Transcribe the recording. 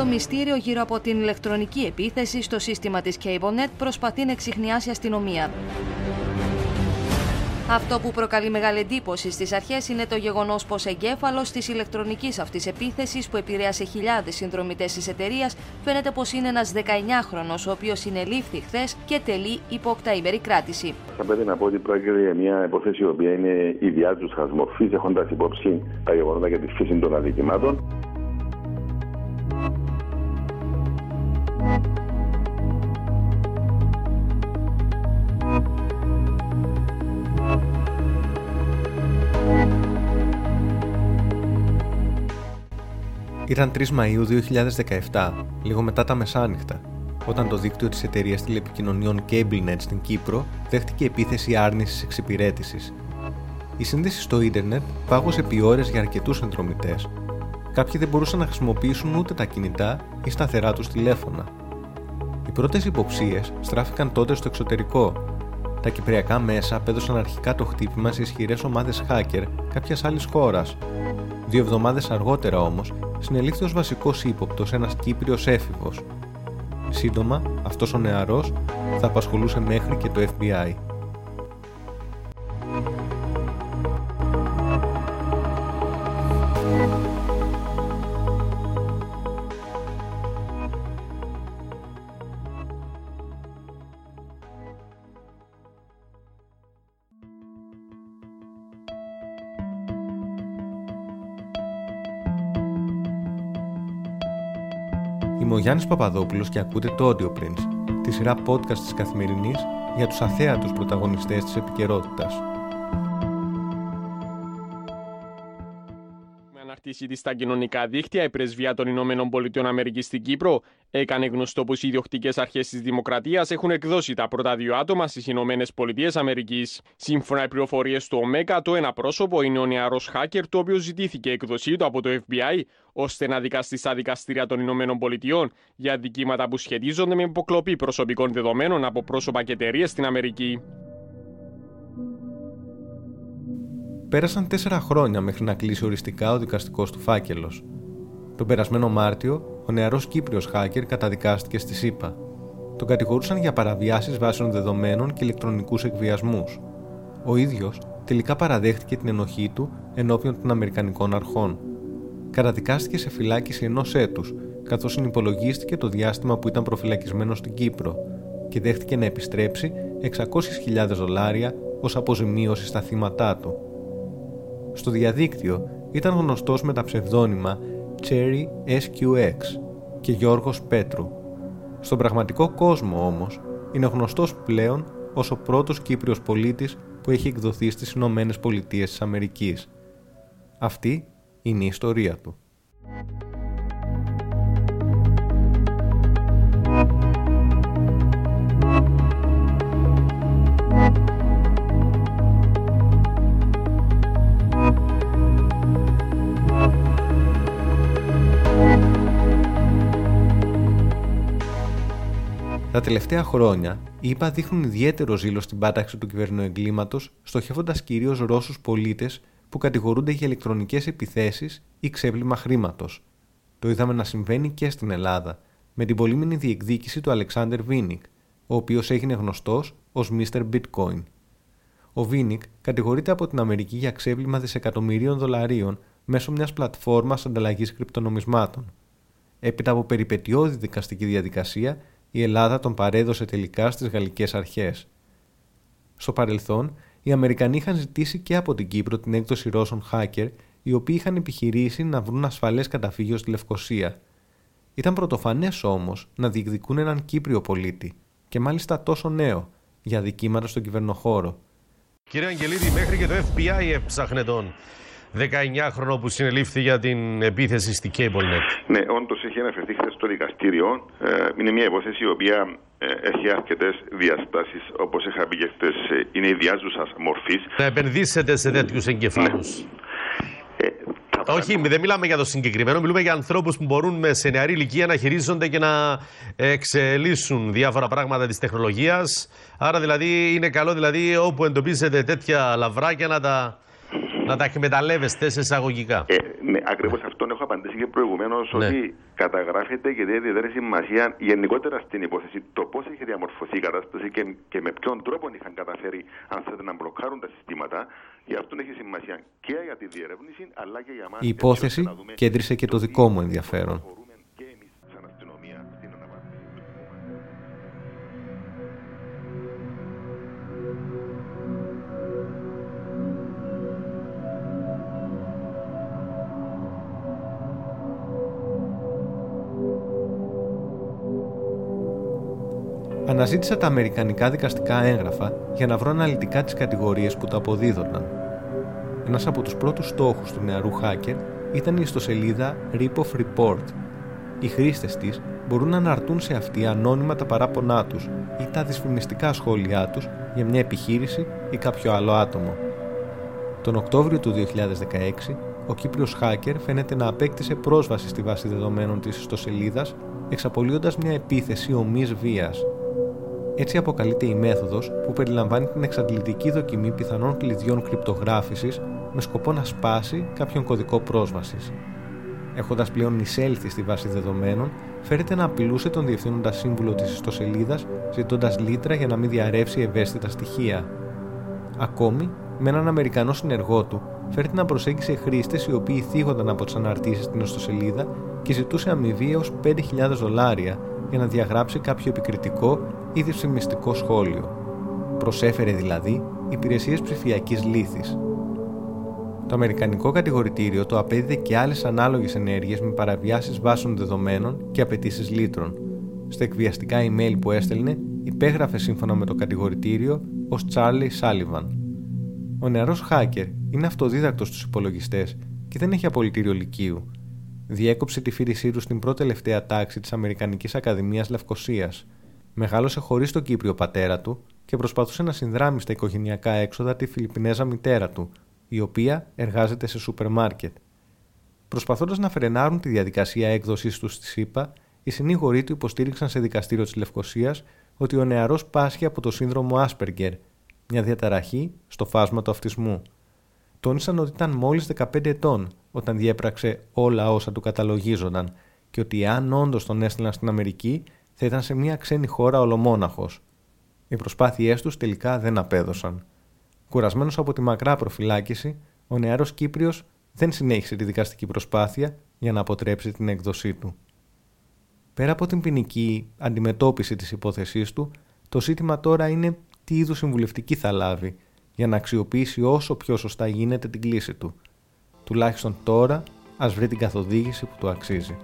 το μυστήριο γύρω από την ηλεκτρονική επίθεση στο σύστημα της CableNet προσπαθεί να εξηχνιάσει η αστυνομία. Αυτό που προκαλεί μεγάλη εντύπωση στις αρχές είναι το γεγονός πως εγκέφαλος της ηλεκτρονικής αυτής επίθεσης που επηρέασε χιλιάδες συνδρομητές της εταιρείας φαίνεται πως είναι ένας 19χρονο, ο οποίος συνελήφθη χθες και τελεί υπό οκταήμερη κράτηση. Θα πρέπει να πω ότι πρόκειται για μια υπόθεση η οποία είναι ιδιάζουσα μορφής, έχοντας υπόψη τα γεγονότα και τη φύση των αδικημάτων. Ήταν 3 Μαΐου 2017, λίγο μετά τα μεσάνυχτα, όταν το δίκτυο της εταιρείας τηλεπικοινωνιών CableNet στην Κύπρο δέχτηκε επίθεση άρνησης εξυπηρέτησης. Η σύνδεση στο ίντερνετ πάγωσε επί ώρες για αρκετούς συνδρομητές. Κάποιοι δεν μπορούσαν να χρησιμοποιήσουν ούτε τα κινητά ή σταθερά τους τηλέφωνα. Οι πρώτες υποψίες στράφηκαν τότε στο εξωτερικό. Τα κυπριακά μέσα απέδωσαν αρχικά το χτύπημα σε ισχυρές ομάδες hacker κάποιας άλλης χώρας. Δύο εβδομάδες αργότερα όμως συνελήφθη ως βασικός ύποπτος ένας Κύπριος έφηβος. Σύντομα, αυτός ο νεαρός θα απασχολούσε μέχρι και το FBI. Είμαι ο Γιάννης Παπαδόπουλος και ακούτε το Audio Prince, τη σειρά podcast της Καθημερινής για τους αθέατους πρωταγωνιστές της επικαιρότητας. Με αναρτήσει της στα κοινωνικά δίκτυα, η πρεσβεία των Ηνωμένων Πολιτειών Αμερικής στην Κύπρο έκανε γνωστό πως οι ιδιοκτικές αρχές της Δημοκρατίας έχουν εκδώσει τα πρώτα δύο άτομα στις Ηνωμένες Πολιτείες Αμερικής. Σύμφωνα με πληροφορίες του ΟΜΕΚΑ, το ένα πρόσωπο είναι ο νεαρός hacker, το οποίο ζητήθηκε εκδοσή του από το FBI ώστε να δικαστεί στα δικαστήρια των Ηνωμένων Πολιτειών για δικήματα που σχετίζονται με υποκλοπή προσωπικών δεδομένων από πρόσωπα και εταιρείες στην Αμερική. Πέρασαν τέσσερα χρόνια μέχρι να κλείσει οριστικά ο δικαστικός του φάκελος. Τον περασμένο Μάρτιο, ο νεαρός Κύπριος hacker καταδικάστηκε στη ΣΥΠΑ. Τον κατηγορούσαν για παραβιάσεις βάσεων δεδομένων και ηλεκτρονικούς εκβιασμούς. Ο ίδιος τελικά παραδέχτηκε την ενοχή του ενώπιον των Αμερικανικών αρχών καταδικάστηκε σε φυλάκιση ενός έτους, καθώς συνυπολογίστηκε το διάστημα που ήταν προφυλακισμένος στην Κύπρο και δέχτηκε να επιστρέψει 600.000 δολάρια ως αποζημίωση στα θύματά του. Στο διαδίκτυο ήταν γνωστός με τα ψευδόνυμα Cherry SQX και Γιώργος Πέτρου. Στον πραγματικό κόσμο όμως είναι γνωστός πλέον ως ο πρώτος Κύπριος πολίτης που έχει εκδοθεί στις Ηνωμένες Πολιτείες της Αμερικής. Αυτή είναι η ιστορία του. Τα τελευταία χρόνια, οι ΙΠΑ δείχνουν ιδιαίτερο ζήλο στην πάταξη του κυβερνοεγκλήματος, στοχεύοντας κυρίως Ρώσους πολίτες που κατηγορούνται για ηλεκτρονικές επιθέσεις ή ξέπλυμα χρήματος. Το είδαμε να συμβαίνει και στην Ελλάδα, με την πολύμηνη διεκδίκηση του Αλεξάνδρ Βίνικ, ο οποίος έγινε γνωστός ως Mr. Bitcoin. Ο Βίνικ κατηγορείται από την Αμερική για ξέπλυμα δισεκατομμυρίων δολαρίων μέσω μιας πλατφόρμας ανταλλαγής κρυπτονομισμάτων. Έπειτα από περιπετειώδη δικαστική διαδικασία, η Ελλάδα τον παρέδωσε τελικά στις γαλλικές αρχές. Στο παρελθόν, οι Αμερικανοί είχαν ζητήσει και από την Κύπρο την έκδοση Ρώσων hacker, οι οποίοι είχαν επιχειρήσει να βρουν ασφαλές καταφύγιο στη Λευκοσία. Ήταν πρωτοφανές όμως να διεκδικούν έναν Κύπριο πολίτη, και μάλιστα τόσο νέο, για δικήματα στον κυβερνοχώρο. Κύριε Αγγελίδη, μέχρι και το FBI έψαχνε τον 19χρονο που συνελήφθη για την επίθεση στη CableNet. Ναι, όντως έχει αναφερθεί χθες στο δικαστήριο. Ε, είναι μια υπόθεση η οποία ε, έχει αρκετές διαστάσεις, όπως είχα πει και χθες, ε, είναι ιδιάζουσας μορφής. Να επενδύσετε σε τέτοιους εγκεφάλους. Ναι. Όχι, δεν μιλάμε για το συγκεκριμένο. Μιλούμε για ανθρώπους που μπορούν με σε νεαρή ηλικία να χειρίζονται και να εξελίσσουν διάφορα πράγματα της τεχνολογίας. Άρα, δηλαδή, είναι καλό δηλαδή, όπου εντοπίζετε τέτοια λαβράκια να τα Να τα εκμεταλλεύεστε σε εισαγωγικά. Ε, ναι, ακριβώς αυτό έχω απαντήσει και προηγουμένως ναι. ότι καταγράφεται και δεν δίνει σημασία γενικότερα στην υπόθεση το πώς έχει διαμορφωθεί η κατάσταση και, και με ποιον τρόπο είχαν καταφέρει αν θέλετε να μπλοκάρουν τα συστήματα. Γι' αυτό έχει σημασία και για τη διερεύνηση αλλά και για μας. Η υπόθεση κέντρισε και το δικό μου ενδιαφέρον. Αναζήτησα τα αμερικανικά δικαστικά έγγραφα για να βρω αναλυτικά τις κατηγορίες που τα αποδίδονταν. Ένας από τους πρώτους στόχους του νεαρού hacker ήταν η ιστοσελίδα Ripoff Report. Οι χρήστες της μπορούν να αναρτούν σε αυτή ανώνυμα τα παράπονά τους ή τα δυσφημιστικά σχόλιά τους για μια επιχείρηση ή κάποιο άλλο άτομο. Τον Οκτώβριο του 2016, ο Κύπριος hacker φαίνεται να απέκτησε πρόσβαση στη βάση δεδομένων της ιστοσελίδας εξαπολύοντας μια επίθεση ομής βίας έτσι αποκαλείται η μέθοδος που περιλαμβάνει την εξαντλητική δοκιμή πιθανών κλειδιών κρυπτογράφησης με σκοπό να σπάσει κάποιον κωδικό πρόσβασης. Έχοντας πλέον εισέλθει στη βάση δεδομένων, φέρεται να απειλούσε τον διευθύνοντα σύμβουλο της ιστοσελίδας, ζητώντας λίτρα για να μην διαρρεύσει ευαίσθητα στοιχεία. Ακόμη, με έναν Αμερικανό συνεργό του, φέρεται να προσέγγισε χρήστες οι οποίοι θίγονταν από τις αναρτήσεις στην ιστοσελίδα και ζητούσε αμοιβή έως 5.000 δολάρια για να διαγράψει κάποιο επικριτικό ή δυσφημιστικό σχόλιο. Προσέφερε δηλαδή υπηρεσίες ψηφιακής λύθης. Το Αμερικανικό κατηγορητήριο το απέδιδε και άλλες ανάλογες ενέργειες με παραβιάσεις βάσεων δεδομένων και απαιτήσεις λύτρων. Στα εκβιαστικά email που έστελνε, υπέγραφε σύμφωνα με το κατηγορητήριο ως Charlie Sullivan. Ο νεαρός hacker είναι αυτοδίδακτος στους υπολογιστές και δεν έχει απολυτήριο λυκείου, διέκοψε τη φοιτησή του στην πρώτη τελευταία τάξη της Αμερικανικής Ακαδημίας Λευκοσίας. Μεγάλωσε χωρίς τον Κύπριο πατέρα του και προσπαθούσε να συνδράμει στα οικογενειακά έξοδα τη Φιλιππινέζα μητέρα του, η οποία εργάζεται σε σούπερ μάρκετ. Προσπαθώντας να φρενάρουν τη διαδικασία έκδοσής τους στη ΣΥΠΑ, οι συνήγοροι του υποστήριξαν σε δικαστήριο της Λευκοσίας ότι ο νεαρός πάσχει από το σύνδρομο Άσπεργκερ, μια διαταραχή στο φάσμα του αυτισμού τόνισαν ότι ήταν μόλις 15 ετών όταν διέπραξε όλα όσα του καταλογίζονταν και ότι αν όντως τον έστειλαν στην Αμερική θα ήταν σε μια ξένη χώρα ολομόναχος. Οι προσπάθειές τους τελικά δεν απέδωσαν. Κουρασμένος από τη μακρά προφυλάκηση, ο νεαρός Κύπριος δεν συνέχισε τη δικαστική προσπάθεια για να αποτρέψει την έκδοσή του. Πέρα από την ποινική αντιμετώπιση της υπόθεσής του, το ζήτημα τώρα είναι τι είδους συμβουλευτική θα λάβει για να αξιοποιήσει όσο πιο σωστά γίνεται την κλίση του. Τουλάχιστον τώρα ας βρει την καθοδήγηση που του αξίζει.